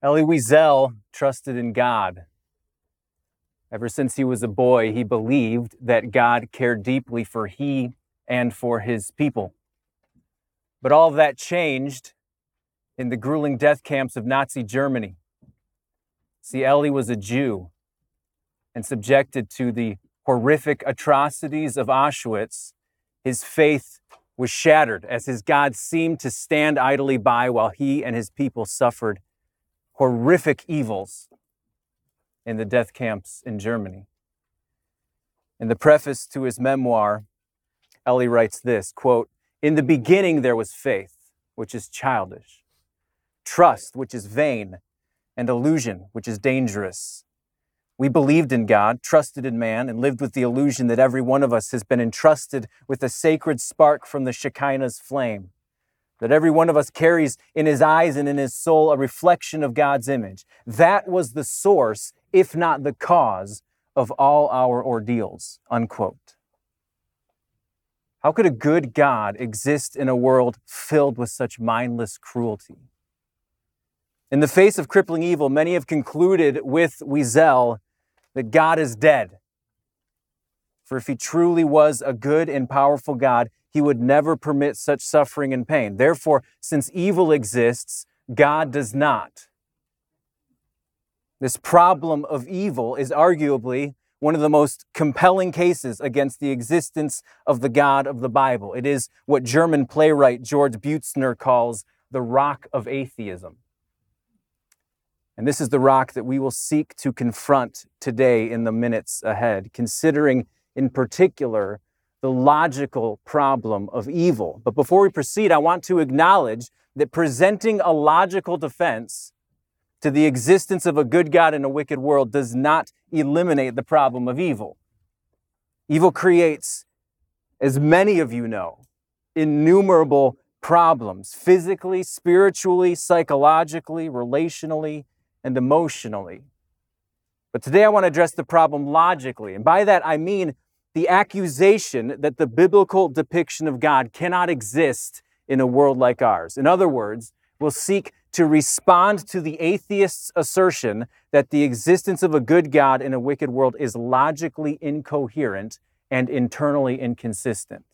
Elie Wiesel trusted in God. Ever since he was a boy, he believed that God cared deeply for he and for his people. But all of that changed in the grueling death camps of Nazi Germany. See, Elie was a Jew and subjected to the horrific atrocities of Auschwitz, his faith was shattered as his God seemed to stand idly by while he and his people suffered horrific evils in the death camps in Germany. In the preface to his memoir, Elie writes this quote, In the beginning there was faith, which is childish, trust, which is vain, and illusion, which is dangerous. We believed in God, trusted in man, and lived with the illusion that every one of us has been entrusted with a sacred spark from the Shekinah's flame that every one of us carries in his eyes and in his soul a reflection of God's image. That was the source, if not the cause, of all our ordeals. Unquote. How could a good God exist in a world filled with such mindless cruelty? In the face of crippling evil, many have concluded with Wiesel that God is dead. For if he truly was a good and powerful God, he would never permit such suffering and pain. Therefore, since evil exists, God does not. This problem of evil is arguably one of the most compelling cases against the existence of the God of the Bible. It is what German playwright George Büchner calls the rock of atheism. And this is the rock that we will seek to confront today in the minutes ahead, considering in particular the logical problem of evil. But before we proceed, I want to acknowledge that presenting a logical defense to the existence of a good God in a wicked world does not eliminate the problem of evil. Evil creates, as many of you know, innumerable problems physically, spiritually, psychologically, relationally, and emotionally. But today I want to address the problem logically. And by that I mean the accusation that the biblical depiction of God cannot exist in a world like ours. In other words, will seek to respond to the atheist's assertion that the existence of a good God in a wicked world is logically incoherent and internally inconsistent.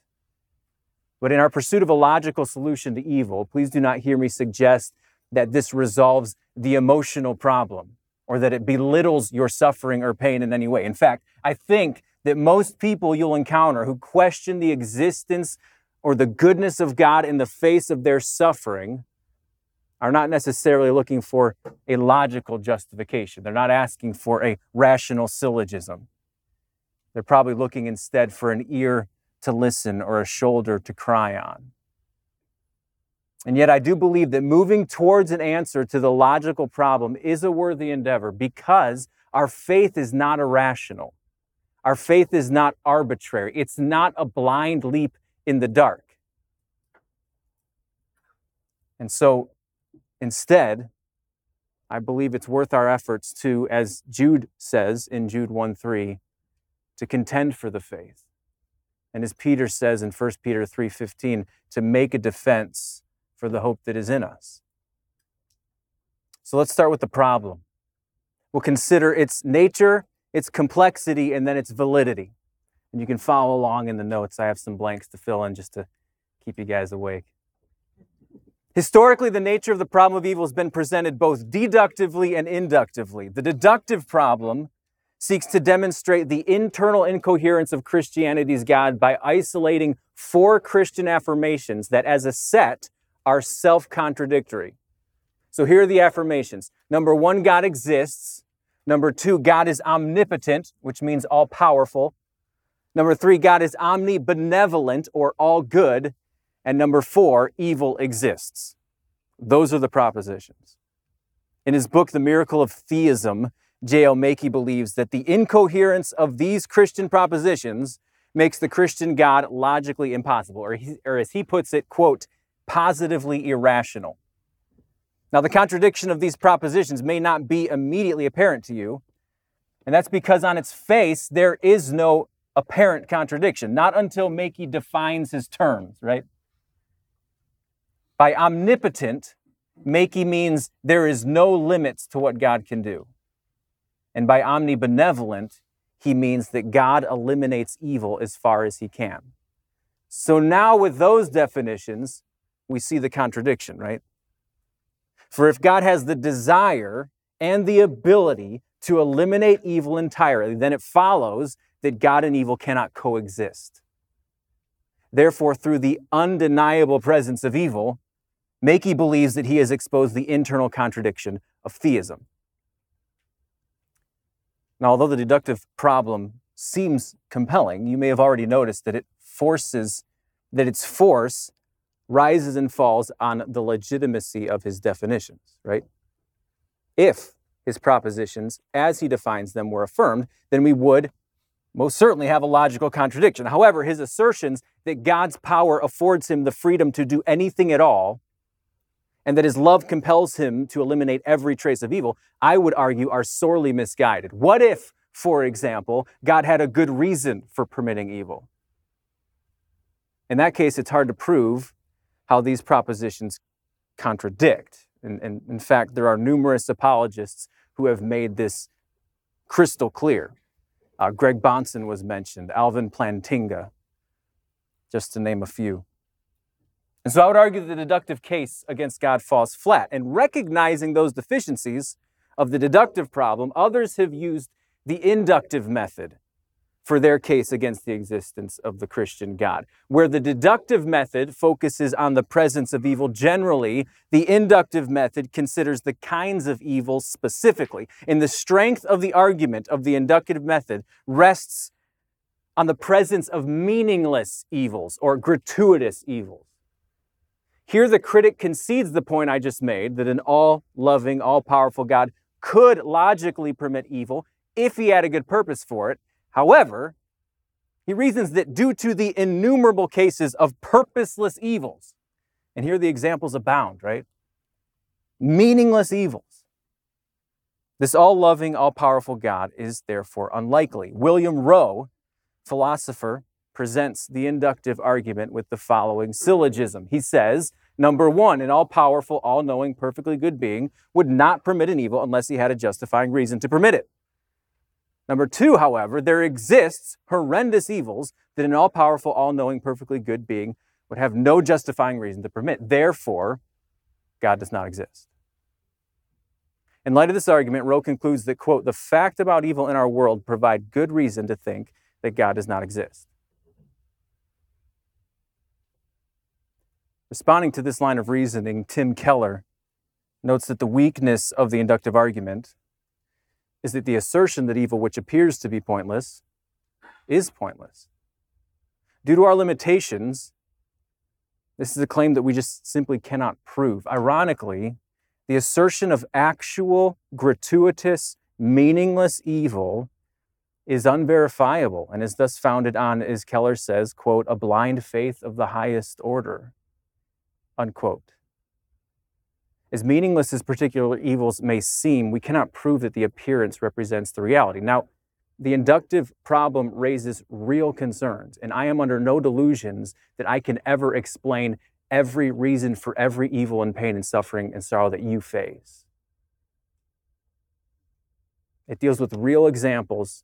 But in our pursuit of a logical solution to evil, please do not hear me suggest that this resolves the emotional problem or that it belittles your suffering or pain in any way. In fact, I think that most people you'll encounter who question the existence or the goodness of God in the face of their suffering are not necessarily looking for a logical justification. They're not asking for a rational syllogism. They're probably looking instead for an ear to listen or a shoulder to cry on. And yet, I do believe that moving towards an answer to the logical problem is a worthy endeavor because our faith is not irrational. Our faith is not arbitrary, it's not a blind leap in the dark. And so instead, I believe it's worth our efforts to, as Jude says in Jude 1 3, to contend for the faith. And as Peter says in 1 Peter 3:15, to make a defense for the hope that is in us. So let's start with the problem. We'll consider its nature its complexity, and then its validity. And you can follow along in the notes. I have some blanks to fill in just to keep you guys awake. Historically, the nature of the problem of evil has been presented both deductively and inductively. The deductive problem seeks to demonstrate the internal incoherence of Christianity's God by isolating four Christian affirmations that, as a set, are self contradictory. So here are the affirmations. Number one, God exists. Number two, God is omnipotent, which means all powerful. Number three, God is omnibenevolent or all good. And number four, evil exists. Those are the propositions. In his book, The Miracle of Theism, J.L. Mackie believes that the incoherence of these Christian propositions makes the Christian God logically impossible, or, he, or as he puts it, quote, positively irrational. Now, the contradiction of these propositions may not be immediately apparent to you, and that's because on its face, there is no apparent contradiction, not until Mackie defines his terms, right? By omnipotent, Mackie means there is no limits to what God can do. And by omnibenevolent, he means that God eliminates evil as far as he can. So now, with those definitions, we see the contradiction, right? For if God has the desire and the ability to eliminate evil entirely, then it follows that God and evil cannot coexist. Therefore, through the undeniable presence of evil, Mackie believes that he has exposed the internal contradiction of theism. Now, although the deductive problem seems compelling, you may have already noticed that it forces, that its force rises and falls on the legitimacy of his definitions, right? If his propositions, as he defines them, were affirmed, then we would most certainly have a logical contradiction. However, his assertions that God's power affords him the freedom to do anything at all and that his love compels him to eliminate every trace of evil, I would argue are sorely misguided. What if, for example, God had a good reason for permitting evil? In that case, it's hard to prove how these propositions contradict. And, and, in fact, there are numerous apologists who have made this crystal clear. Uh, Greg Bahnsen was mentioned, Alvin Plantinga, just to name a few. And so I would argue the deductive case against God falls flat. And recognizing those deficiencies of the deductive problem, others have used the inductive method for their case against the existence of the Christian God. Where the deductive method focuses on the presence of evil generally, the inductive method considers the kinds of evil specifically. And the strength of the argument of the inductive method rests on the presence of meaningless evils or gratuitous evils. Here, the critic concedes the point I just made that an all loving, all powerful God could logically permit evil if he had a good purpose for it. However, he reasons that due to the innumerable cases of purposeless evils, and here the examples abound, right? Meaningless evils. This all loving, all powerful God is therefore unlikely. William Rowe, philosopher, presents the inductive argument with the following syllogism. He says, Number one, an all powerful, all knowing, perfectly good being would not permit an evil unless he had a justifying reason to permit it. Number two, however, there exists horrendous evils that an all powerful, all knowing, perfectly good being would have no justifying reason to permit. Therefore, God does not exist. In light of this argument, Rowe concludes that, quote, the fact about evil in our world provide good reason to think that God does not exist. Responding to this line of reasoning, Tim Keller notes that the weakness of the inductive argument is that the assertion that evil, which appears to be pointless, is pointless. Due to our limitations, this is a claim that we just simply cannot prove. Ironically, the assertion of actual, gratuitous, meaningless evil is unverifiable and is thus founded on, as Keller says, quote, a blind faith of the highest order unquote. As meaningless as particular evils may seem, we cannot prove that the appearance represents the reality. Now, the inductive problem raises real concerns, and I am under no delusions that I can ever explain every reason for every evil and pain and suffering and sorrow that you face. It deals with real examples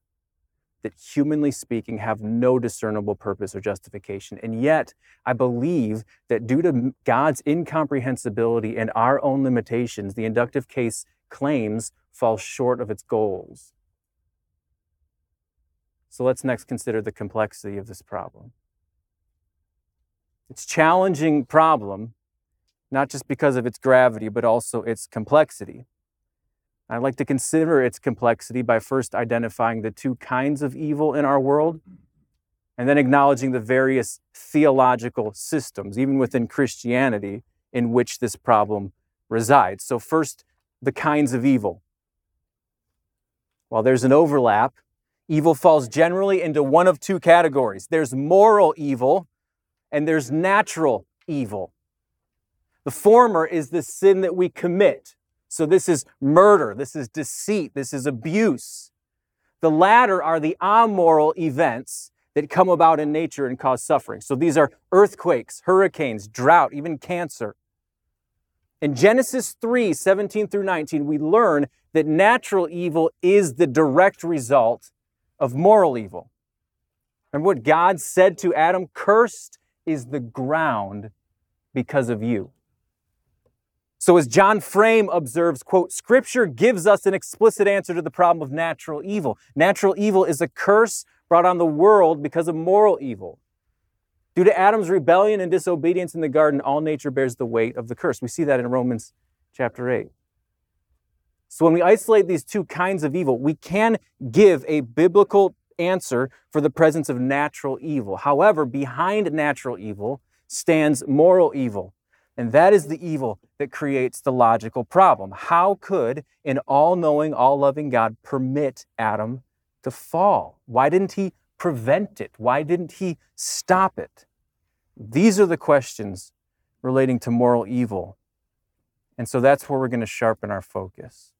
that, humanly speaking, have no discernible purpose or justification. And yet, I believe that due to God's incomprehensibility and our own limitations, the inductive case claims fall short of its goals. So let's next consider the complexity of this problem. It's challenging problem, not just because of its gravity, but also its complexity. I'd like to consider its complexity by first identifying the two kinds of evil in our world and then acknowledging the various theological systems, even within Christianity, in which this problem resides. So, first, the kinds of evil. While there's an overlap, evil falls generally into one of two categories there's moral evil and there's natural evil. The former is the sin that we commit so this is murder, this is deceit, this is abuse. The latter are the amoral events that come about in nature and cause suffering. So these are earthquakes, hurricanes, drought, even cancer. In Genesis 3 17 through 19, we learn that natural evil is the direct result of moral evil. Remember what God said to Adam? Cursed is the ground because of you. So, as John Frame observes, quote, Scripture gives us an explicit answer to the problem of natural evil. Natural evil is a curse brought on the world because of moral evil. Due to Adam's rebellion and disobedience in the garden, all nature bears the weight of the curse. We see that in Romans chapter 8. So, when we isolate these two kinds of evil, we can give a biblical answer for the presence of natural evil. However, behind natural evil stands moral evil. And that is the evil that creates the logical problem. How could an all knowing, all loving God permit Adam to fall? Why didn't he prevent it? Why didn't he stop it? These are the questions relating to moral evil. And so that's where we're going to sharpen our focus.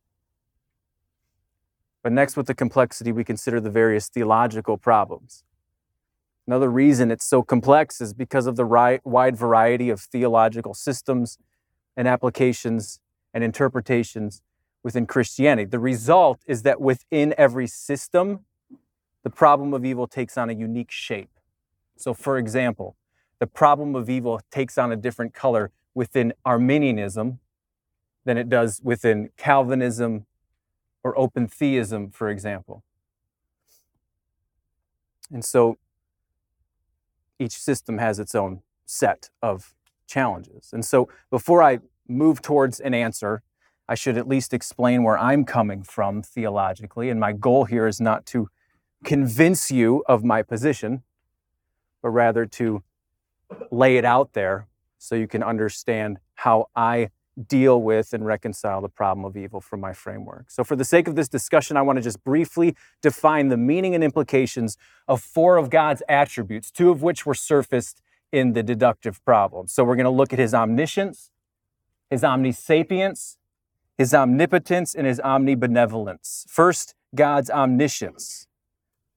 But next, with the complexity, we consider the various theological problems. Another reason it's so complex is because of the wide variety of theological systems and applications and interpretations within Christianity. The result is that within every system, the problem of evil takes on a unique shape. So, for example, the problem of evil takes on a different color within Arminianism than it does within Calvinism or open theism, for example. And so each system has its own set of challenges. And so before I move towards an answer, I should at least explain where I'm coming from theologically. And my goal here is not to convince you of my position, but rather to lay it out there so you can understand how I deal with and reconcile the problem of evil from my framework. So, for the sake of this discussion, I want to just briefly define the meaning and implications of four of God's attributes, two of which were surfaced in the deductive problem. So, we're going to look at his omniscience, his omnisapience, his omnipotence, and his omnibenevolence. First, God's omniscience.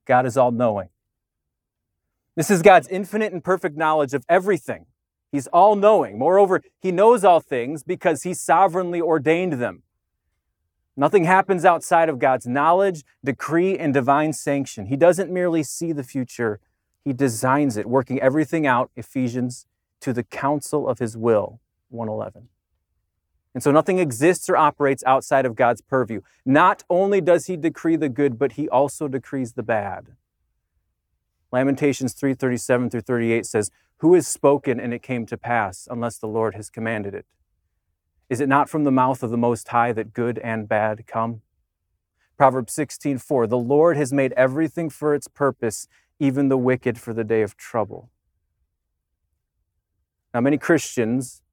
God is all knowing. This is God's infinite and perfect knowledge of everything He's all knowing. Moreover, he knows all things because he sovereignly ordained them. Nothing happens outside of God's knowledge, decree, and divine sanction. He doesn't merely see the future, he designs it, working everything out, Ephesians, to the counsel of his will, 111. And so nothing exists or operates outside of God's purview. Not only does he decree the good, but he also decrees the bad. Lamentations 3:37 through 38 says, "Who has spoken and it came to pass unless the Lord has commanded it? Is it not from the mouth of the most high that good and bad come?" Proverbs 16:4, "The Lord has made everything for its purpose, even the wicked for the day of trouble." Now many Christians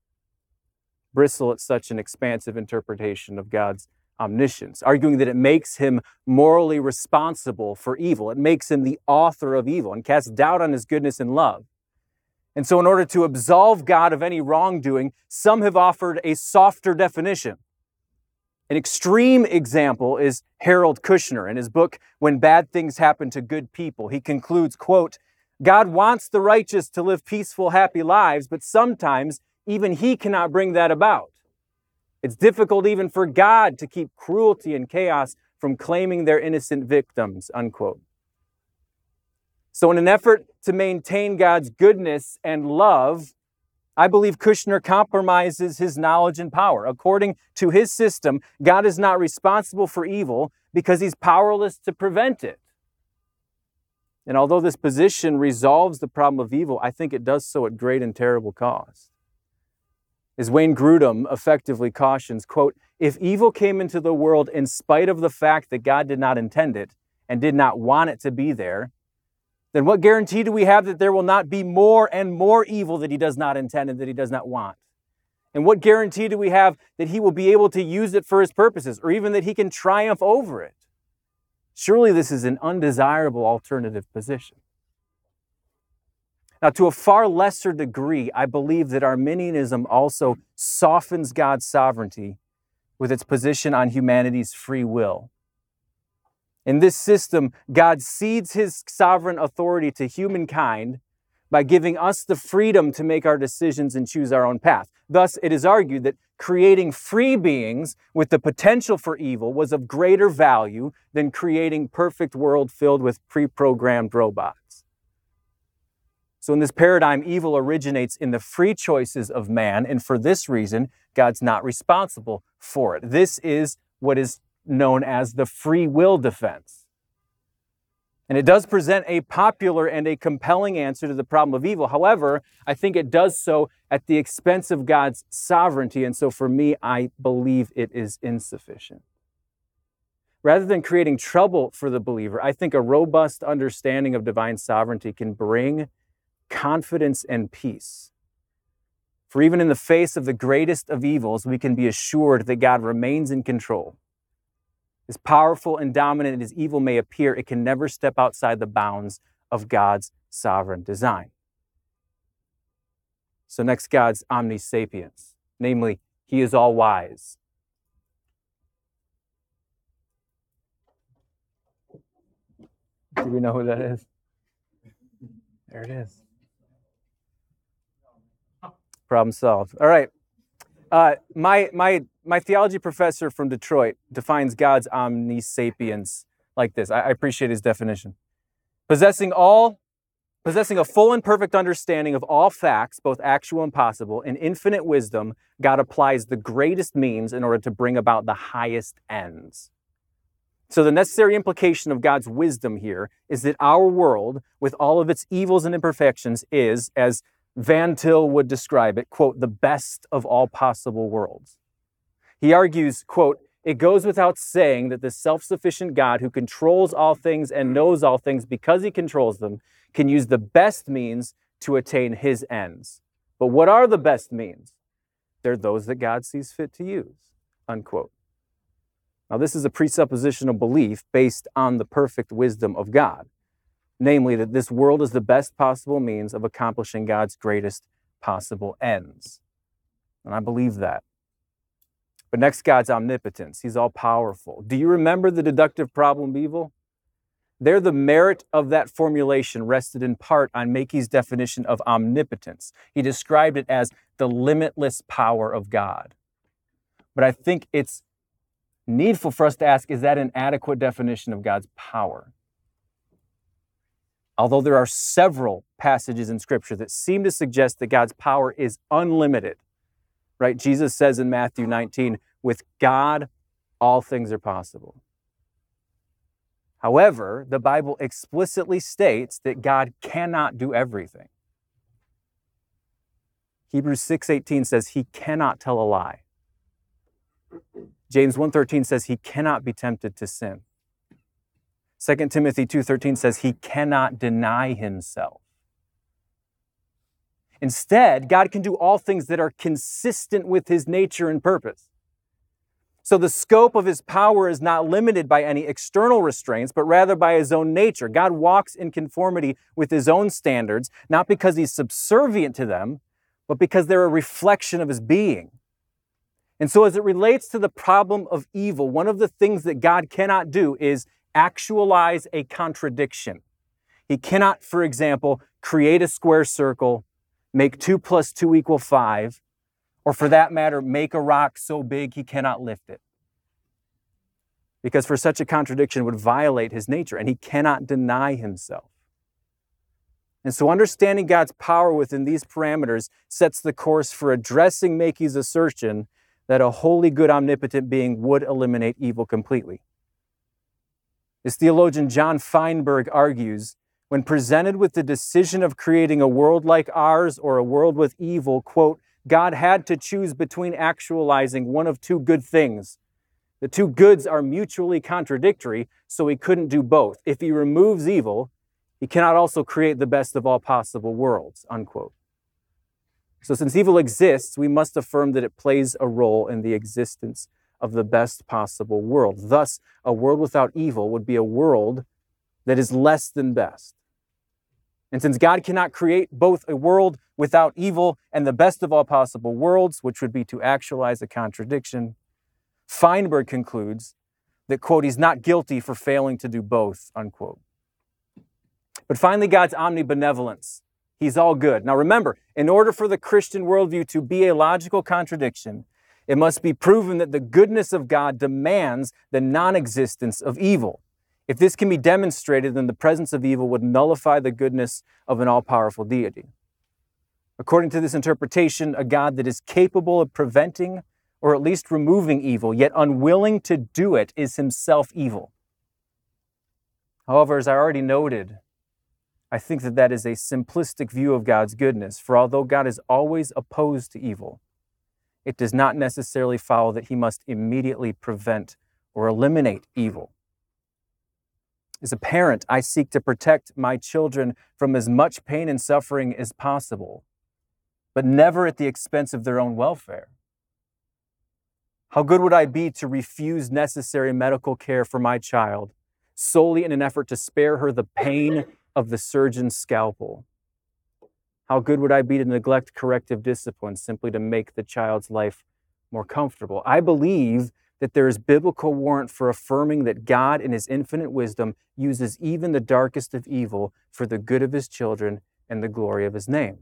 bristle at such an expansive interpretation of God's omniscience, arguing that it makes him morally responsible for evil. It makes him the author of evil and casts doubt on his goodness and love. And so, in order to absolve God of any wrongdoing, some have offered a softer definition. An extreme example is Harold Kushner in his book When Bad Things Happen to Good People. He concludes, quote, God wants the righteous to live peaceful, happy lives, but sometimes even he cannot bring that about. It's difficult even for God to keep cruelty and chaos from claiming their innocent victims, unquote. So, in an effort to maintain God's goodness and love, I believe Kushner compromises his knowledge and power. According to his system, God is not responsible for evil because he's powerless to prevent it. And although this position resolves the problem of evil, I think it does so at great and terrible cost as Wayne Grudem effectively cautions, quote, if evil came into the world in spite of the fact that God did not intend it and did not want it to be there, then what guarantee do we have that there will not be more and more evil that he does not intend and that he does not want? And what guarantee do we have that he will be able to use it for his purposes or even that he can triumph over it? Surely this is an undesirable alternative position. Now, to a far lesser degree, I believe that Arminianism also softens God's sovereignty with its position on humanity's free will. In this system, God cedes his sovereign authority to humankind, by giving us the freedom to make our decisions and choose our own path. Thus, it is argued that creating free beings with the potential for evil was of greater value than creating perfect world filled with pre-programmed robots. So in this paradigm, evil originates in the free choices of man, and for this reason, God's not responsible for it. This is what is known as the free will defense. And it does present a popular and a compelling answer to the problem of evil. However, I think it does so at the expense of God's sovereignty. And so for me, I believe it is insufficient. Rather than creating trouble for the believer, I think a robust understanding of divine sovereignty can bring confidence and peace. For even in the face of the greatest of evils, we can be assured that God remains in control as powerful and dominant as evil may appear, it can never step outside the bounds of God's sovereign design. So, next, God's omnisapience, namely, He is all wise. Do we know who that is? There it is. Problem solved. All right. Uh, my, my, my theology professor from Detroit defines God's omnisapience like this. I, I appreciate his definition. Possessing all, possessing a full and perfect understanding of all facts, both actual and possible, in infinite wisdom, God applies the greatest means in order to bring about the highest ends. So, the necessary implication of God's wisdom here is that our world, with all of its evils and imperfections, is, as Van Til would describe it, quote, the best of all possible worlds. He argues, quote, it goes without saying that the self sufficient God who controls all things and knows all things because he controls them can use the best means to attain his ends. But what are the best means? They're those that God sees fit to use, unquote. Now, this is a presuppositional belief based on the perfect wisdom of God namely that this world is the best possible means of accomplishing God's greatest possible ends. And I believe that. But next, God's omnipotence. He's all powerful. Do you remember the deductive problem of evil? There, the merit of that formulation rested in part on Mackie's definition of omnipotence. He described it as the limitless power of God. But I think it's needful for us to ask is that an adequate definition of God's power? Although there are several passages in Scripture that seem to suggest that God's power is unlimited, right? Jesus says in Matthew 19, with God, all things are possible. However, the Bible explicitly states that God cannot do everything. Hebrews 6:18 says he cannot tell a lie. James 1:13 says he cannot be tempted to sin. 2 Timothy 2:13 says he cannot deny himself. Instead, God can do all things that are consistent with his nature and purpose. So the scope of his power is not limited by any external restraints, but rather by his own nature. God walks in conformity with his own standards, not because he's subservient to them, but because they're a reflection of his being. And so, as it relates to the problem of evil, one of the things that God cannot do is actualize a contradiction. He cannot, for example, create a square circle, make 2 plus 2 equal 5, or for that matter, make a rock so big he cannot lift it. Because for such a contradiction would violate his nature, and he cannot deny himself. And so, understanding God's power within these parameters sets the course for addressing Mackie's assertion that a holy, good, omnipotent being would eliminate evil completely. As theologian John Feinberg argues, when presented with the decision of creating a world like ours or a world with evil, quote, God had to choose between actualizing one of two good things. The two goods are mutually contradictory, so he couldn't do both. If he removes evil, he cannot also create the best of all possible worlds, unquote. So, since evil exists, we must affirm that it plays a role in the existence of the best possible world. Thus, a world without evil would be a world that is less than best. And since God cannot create both a world without evil and the best of all possible worlds, which would be to actualize a contradiction, Feinberg concludes that, quote, he's not guilty for failing to do both, unquote. But finally, God's omnibenevolence. He's all good. Now remember, in order for the Christian worldview to be a logical contradiction, it must be proven that the goodness of God demands the non existence of evil. If this can be demonstrated, then the presence of evil would nullify the goodness of an all powerful deity. According to this interpretation, a God that is capable of preventing or at least removing evil, yet unwilling to do it, is himself evil. However, as I already noted, I think that that is a simplistic view of God's goodness, for although God is always opposed to evil, it does not necessarily follow that he must immediately prevent or eliminate evil. As a parent, I seek to protect my children from as much pain and suffering as possible, but never at the expense of their own welfare. How good would I be to refuse necessary medical care for my child solely in an effort to spare her the pain of the surgeon's scalpel? How good would I be to neglect corrective discipline simply to make the child's life more comfortable? I believe that there is biblical warrant for affirming that God, in his infinite wisdom, uses even the darkest of evil for the good of his children and the glory of his name.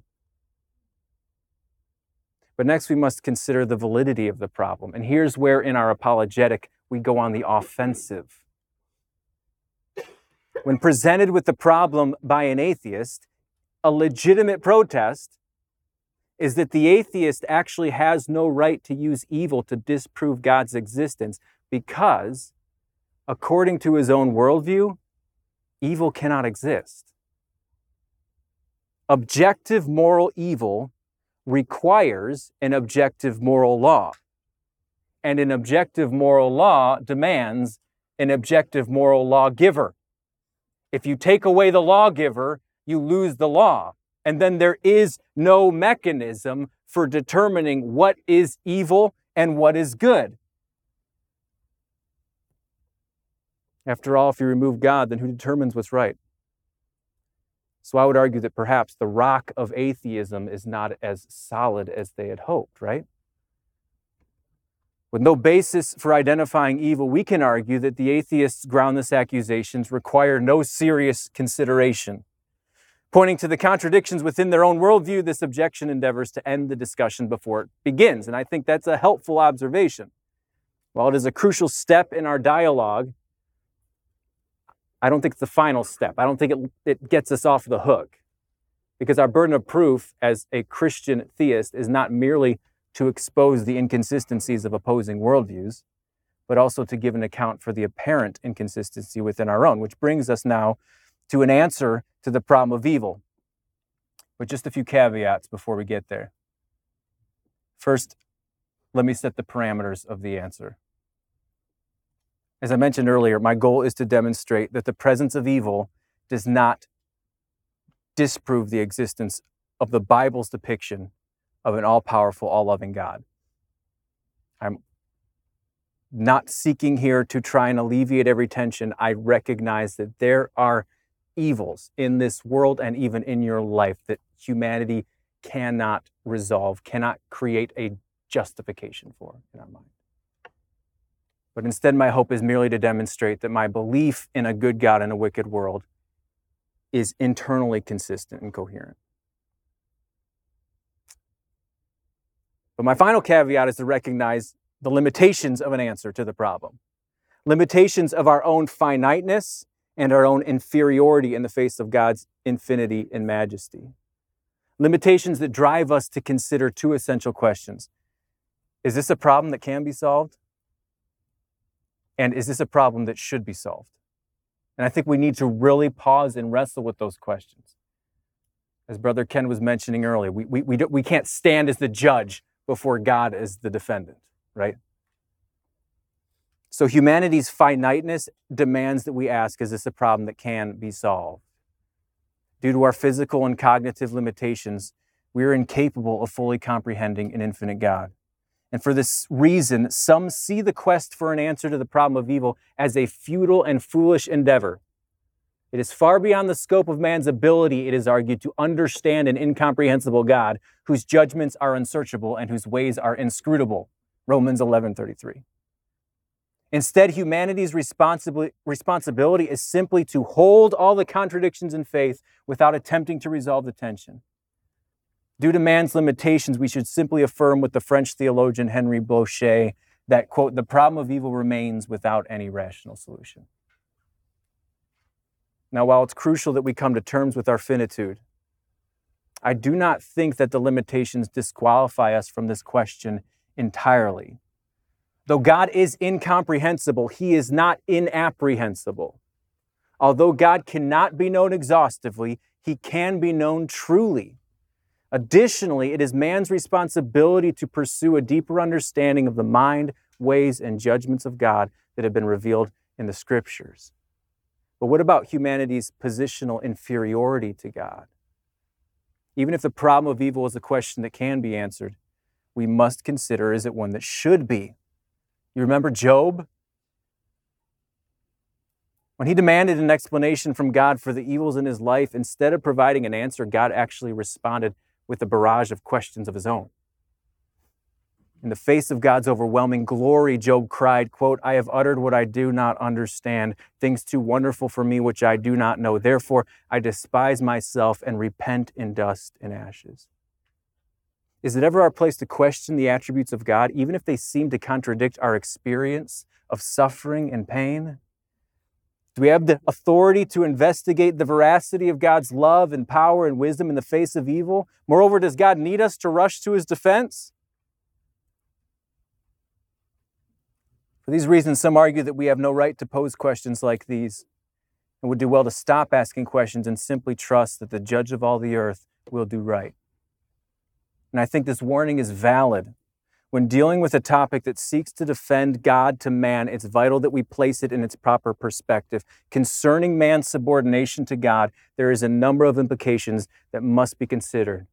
But next, we must consider the validity of the problem. And here's where, in our apologetic, we go on the offensive. When presented with the problem by an atheist, a legitimate protest is that the atheist actually has no right to use evil to disprove God's existence because, according to his own worldview, evil cannot exist. Objective moral evil requires an objective moral law, and an objective moral law demands an objective moral lawgiver. If you take away the lawgiver, you lose the law. And then there is no mechanism for determining what is evil and what is good. After all, if you remove God, then who determines what's right? So I would argue that perhaps the rock of atheism is not as solid as they had hoped, right? With no basis for identifying evil, we can argue that the atheists' groundless accusations require no serious consideration. Pointing to the contradictions within their own worldview, this objection endeavors to end the discussion before it begins. And I think that's a helpful observation. While it is a crucial step in our dialogue, I don't think it's the final step. I don't think it, it gets us off the hook. Because our burden of proof as a Christian theist is not merely to expose the inconsistencies of opposing worldviews, but also to give an account for the apparent inconsistency within our own, which brings us now to an answer to the problem of evil. But just a few caveats before we get there. First, let me set the parameters of the answer. As I mentioned earlier, my goal is to demonstrate that the presence of evil does not disprove the existence of the Bible's depiction of an all powerful, all loving God. I'm not seeking here to try and alleviate every tension. I recognize that there are evils in this world and even in your life that humanity cannot resolve, cannot create a justification for in our mind. But instead, my hope is merely to demonstrate that my belief in a good God in a wicked world is internally consistent and coherent. But my final caveat is to recognize the limitations of an answer to the problem, limitations of our own finiteness and our own inferiority in the face of God's infinity and majesty. Limitations that drive us to consider two essential questions Is this a problem that can be solved? And is this a problem that should be solved? And I think we need to really pause and wrestle with those questions. As Brother Ken was mentioning earlier, we, we, we, we can't stand as the judge before God as the defendant, right? So humanity's finiteness demands that we ask is this a problem that can be solved? Due to our physical and cognitive limitations, we are incapable of fully comprehending an infinite God. And for this reason, some see the quest for an answer to the problem of evil as a futile and foolish endeavor. It is far beyond the scope of man's ability, it is argued, to understand an incomprehensible God whose judgments are unsearchable and whose ways are inscrutable. Romans 11:33. Instead, humanity's responsibility is simply to hold all the contradictions in faith without attempting to resolve the tension. Due to man's limitations, we should simply affirm with the French theologian Henri Blocher that, quote, the problem of evil remains without any rational solution. Now, while it's crucial that we come to terms with our finitude, I do not think that the limitations disqualify us from this question entirely. Though God is incomprehensible, he is not inapprehensible. Although God cannot be known exhaustively, he can be known truly. Additionally, it is man's responsibility to pursue a deeper understanding of the mind, ways, and judgments of God that have been revealed in the scriptures. But what about humanity's positional inferiority to God? Even if the problem of evil is a question that can be answered, we must consider is it one that should be? You remember Job? When he demanded an explanation from God for the evils in his life, instead of providing an answer, God actually responded with a barrage of questions of his own. In the face of God's overwhelming glory, Job cried, quote, I have uttered what I do not understand, things too wonderful for me which I do not know. Therefore, I despise myself and repent in dust and ashes. Is it ever our place to question the attributes of God, even if they seem to contradict our experience of suffering and pain? Do we have the authority to investigate the veracity of God's love and power and wisdom in the face of evil? Moreover, does God need us to rush to his defense? For these reasons, some argue that we have no right to pose questions like these and would do well to stop asking questions and simply trust that the judge of all the earth will do right. And I think this warning is valid. When dealing with a topic that seeks to defend God to man, it's vital that we place it in its proper perspective. Concerning man's subordination to God, there is a number of implications that must be considered.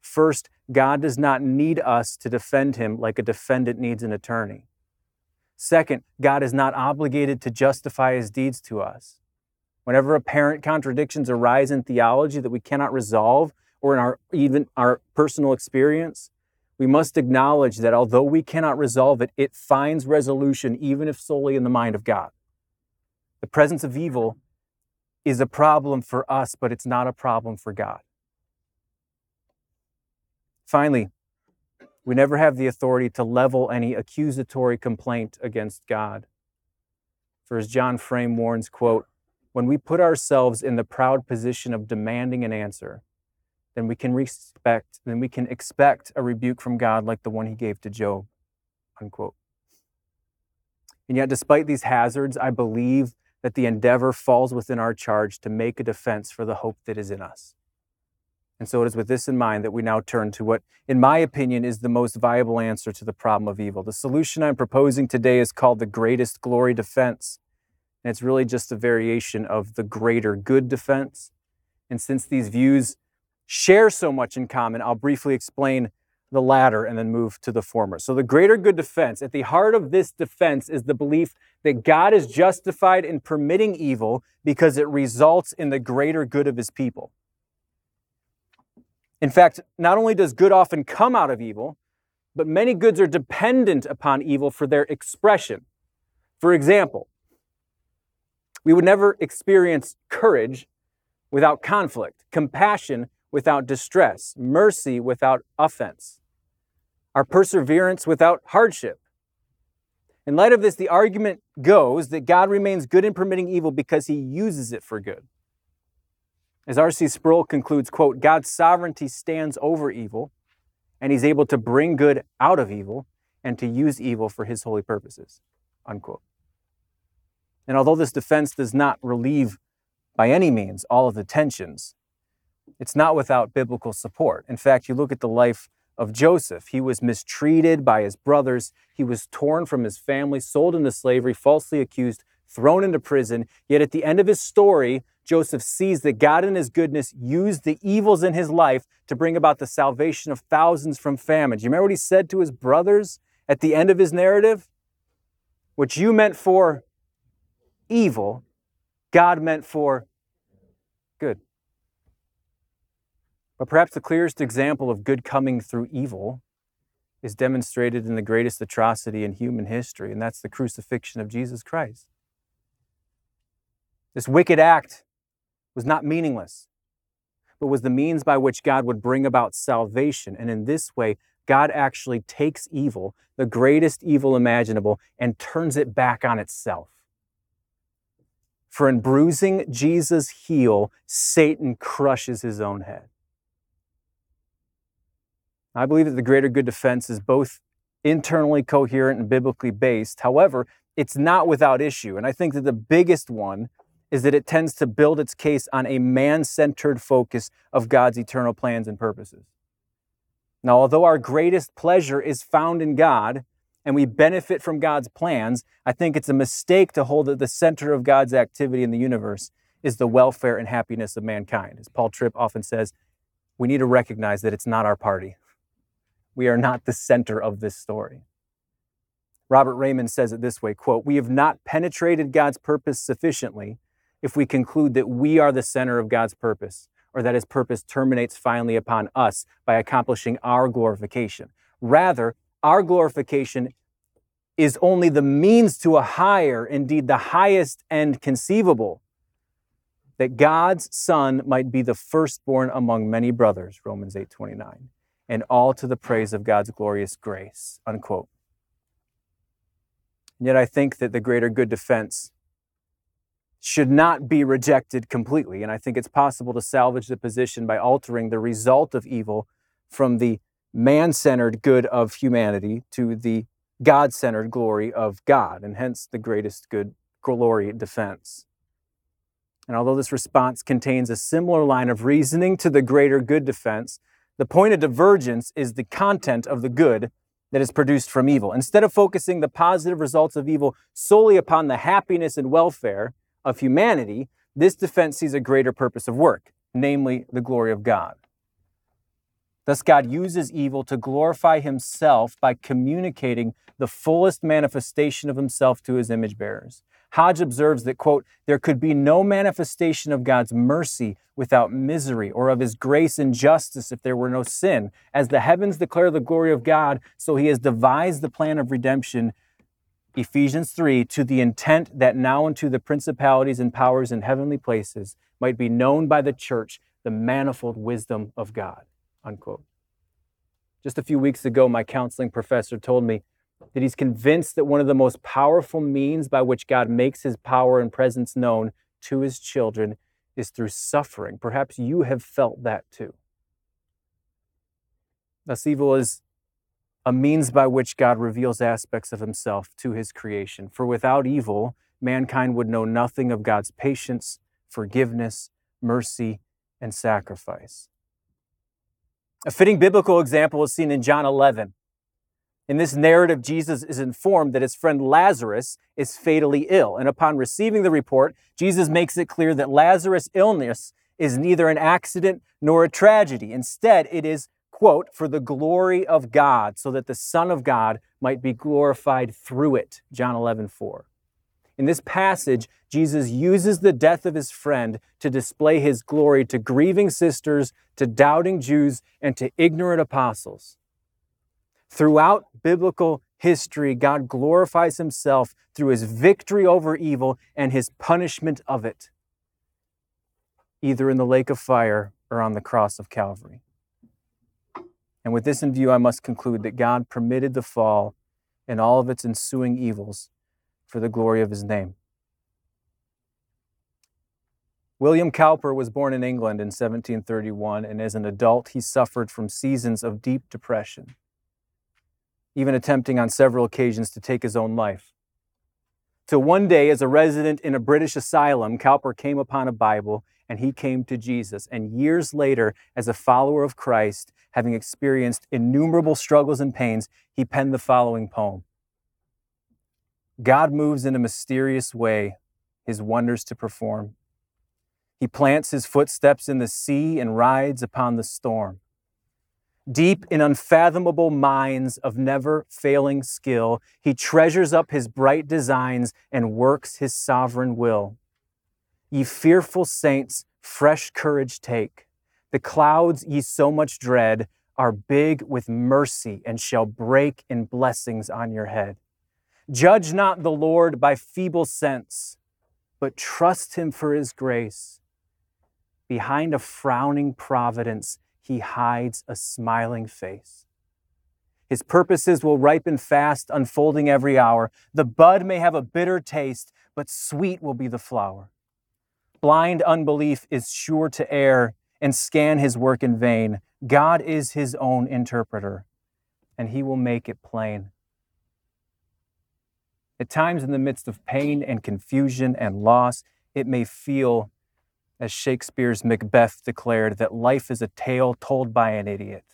First, God does not need us to defend him like a defendant needs an attorney. Second, God is not obligated to justify his deeds to us. Whenever apparent contradictions arise in theology that we cannot resolve, or in our even our personal experience, we must acknowledge that although we cannot resolve it, it finds resolution even if solely in the mind of God. The presence of evil is a problem for us, but it's not a problem for God. Finally, we never have the authority to level any accusatory complaint against God. For as John Frame warns, quote, when we put ourselves in the proud position of demanding an answer, then we can respect, then we can expect a rebuke from God like the one he gave to Job. Unquote. And yet, despite these hazards, I believe that the endeavor falls within our charge to make a defense for the hope that is in us. And so it is with this in mind that we now turn to what, in my opinion, is the most viable answer to the problem of evil. The solution I'm proposing today is called the greatest glory defense. And it's really just a variation of the greater good defense. And since these views share so much in common, I'll briefly explain the latter and then move to the former. So, the greater good defense, at the heart of this defense is the belief that God is justified in permitting evil because it results in the greater good of his people. In fact, not only does good often come out of evil, but many goods are dependent upon evil for their expression. For example, we would never experience courage without conflict, compassion without distress, mercy without offense, our perseverance without hardship. In light of this, the argument goes that God remains good in permitting evil because he uses it for good. As R.C. Sproul concludes, quote, God's sovereignty stands over evil, and he's able to bring good out of evil and to use evil for his holy purposes, unquote. And although this defense does not relieve by any means all of the tensions, it's not without biblical support. In fact, you look at the life of Joseph. He was mistreated by his brothers. He was torn from his family, sold into slavery, falsely accused, thrown into prison. Yet at the end of his story, Joseph sees that God in his goodness used the evils in his life to bring about the salvation of thousands from famine. Do you remember what he said to his brothers at the end of his narrative? What you meant for evil, God meant for good. But perhaps the clearest example of good coming through evil is demonstrated in the greatest atrocity in human history, and that's the crucifixion of Jesus Christ. This wicked act was not meaningless, but was the means by which God would bring about salvation. And in this way, God actually takes evil, the greatest evil imaginable, and turns it back on itself. For in bruising Jesus' heel, Satan crushes his own head. I believe that the greater good defense is both internally coherent and biblically based. However, it's not without issue. And I think that the biggest one is that it tends to build its case on a man centered focus of God's eternal plans and purposes. Now, although our greatest pleasure is found in God and we benefit from God's plans, I think it's a mistake to hold that the center of God's activity in the universe is the welfare and happiness of mankind. As Paul Tripp often says, we need to recognize that it's not our party. We are not the center of this story. Robert Reymond says it this way, quote, "We have not penetrated God's purpose sufficiently if we conclude that we are the center of God's purpose or that his purpose terminates finally upon us by accomplishing our glorification. Rather, our glorification is only the means to a higher, indeed the highest end conceivable, that God's son might be the firstborn among many brothers, Romans 8:29 and all to the praise of God's glorious grace. Unquote. And yet I think that the greater good defense should not be rejected completely. And I think it's possible to salvage the position by altering the result of evil from the man centered good of humanity to the God centered glory of God, and hence the greatest good glory defense. And although this response contains a similar line of reasoning to the greater good defense, the point of divergence is the content of the good that is produced from evil. Instead of focusing the positive results of evil solely upon the happiness and welfare of humanity, this defense sees a greater purpose of work, namely the glory of God. Thus, God uses evil to glorify himself by communicating the fullest manifestation of himself to his image bearers. Hodge observes that, quote, there could be no manifestation of God's mercy without misery, or of his grace and justice if there were no sin. As the heavens declare the glory of God, so he has devised the plan of redemption, Ephesians 3, to the intent that now unto the principalities and powers in heavenly places might be known by the church the manifold wisdom of God. Unquote. Just a few weeks ago, my counseling professor told me that he's convinced that one of the most powerful means by which God makes his power and presence known to his children is through suffering. Perhaps you have felt that too. Thus, evil is a means by which God reveals aspects of himself to his creation. For without evil, mankind would know nothing of God's patience, forgiveness, mercy, and sacrifice. A fitting biblical example is seen in John 11. In this narrative, Jesus is informed that his friend Lazarus is fatally ill. And upon receiving the report, Jesus makes it clear that Lazarus' illness is neither an accident nor a tragedy. Instead, it is, quote, for the glory of God, so that the Son of God might be glorified through it. John 11, 4. In this passage, Jesus uses the death of his friend to display his glory to grieving sisters, to doubting Jews, and to ignorant apostles. Throughout biblical history, God glorifies himself through his victory over evil and his punishment of it, either in the lake of fire or on the cross of Calvary. And with this in view, I must conclude that God permitted the fall and all of its ensuing evils for the glory of his name. William Cowper was born in England in 1731, and as an adult, he suffered from seasons of deep depression even attempting on several occasions to take his own life. Till one day, as a resident in a British asylum, Cowper came upon a Bible and he came to Jesus. And years later, as a follower of Christ, having experienced innumerable struggles and pains, he penned the following poem God moves in a mysterious way, his wonders to perform. He plants his footsteps in the sea and rides upon the storm. Deep in unfathomable mines of never failing skill, he treasures up his bright designs and works his sovereign will. Ye fearful saints, fresh courage take. The clouds ye so much dread are big with mercy and shall break in blessings on your head. Judge not the Lord by feeble sense, but trust him for his grace behind a frowning providence, he hides a smiling face. His purposes will ripen fast, unfolding every hour. The bud may have a bitter taste, but sweet will be the flower. Blind unbelief is sure to err and scan his work in vain. God is his own interpreter, and he will make it plain. At times, in the midst of pain and confusion and loss, it may feel, as Shakespeare's Macbeth declared, that life is a tale told by an idiot,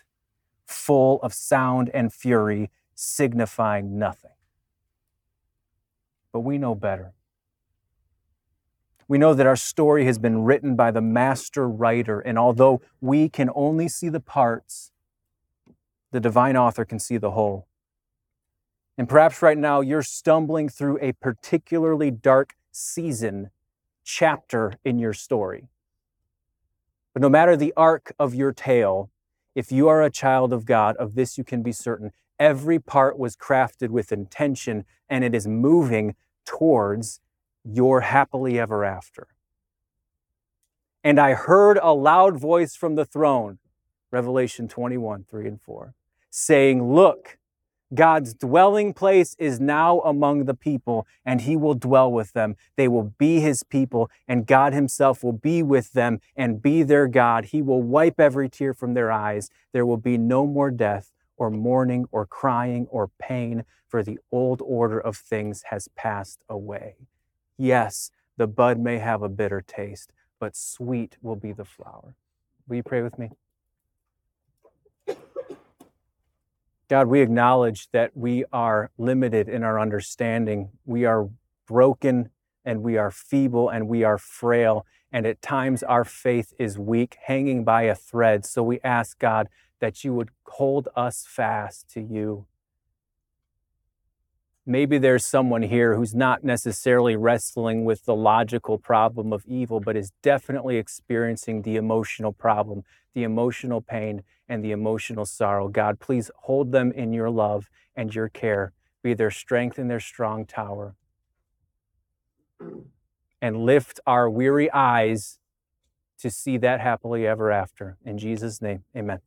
full of sound and fury, signifying nothing. But we know better. We know that our story has been written by the master writer, and although we can only see the parts, the divine author can see the whole. And perhaps right now you're stumbling through a particularly dark season, chapter in your story. But no matter the arc of your tale, if you are a child of God, of this you can be certain. Every part was crafted with intention and it is moving towards your happily ever after. And I heard a loud voice from the throne, Revelation 21, 3 and 4, saying, Look, God's dwelling place is now among the people, and he will dwell with them. They will be his people, and God himself will be with them and be their God. He will wipe every tear from their eyes. There will be no more death, or mourning, or crying, or pain, for the old order of things has passed away. Yes, the bud may have a bitter taste, but sweet will be the flower. Will you pray with me? God, we acknowledge that we are limited in our understanding. We are broken and we are feeble and we are frail. And at times our faith is weak, hanging by a thread. So we ask, God, that you would hold us fast to you. Maybe there's someone here who's not necessarily wrestling with the logical problem of evil, but is definitely experiencing the emotional problem, the emotional pain, and the emotional sorrow. God, please hold them in your love and your care. Be their strength and their strong tower. And lift our weary eyes to see that happily ever after. In Jesus' name, amen.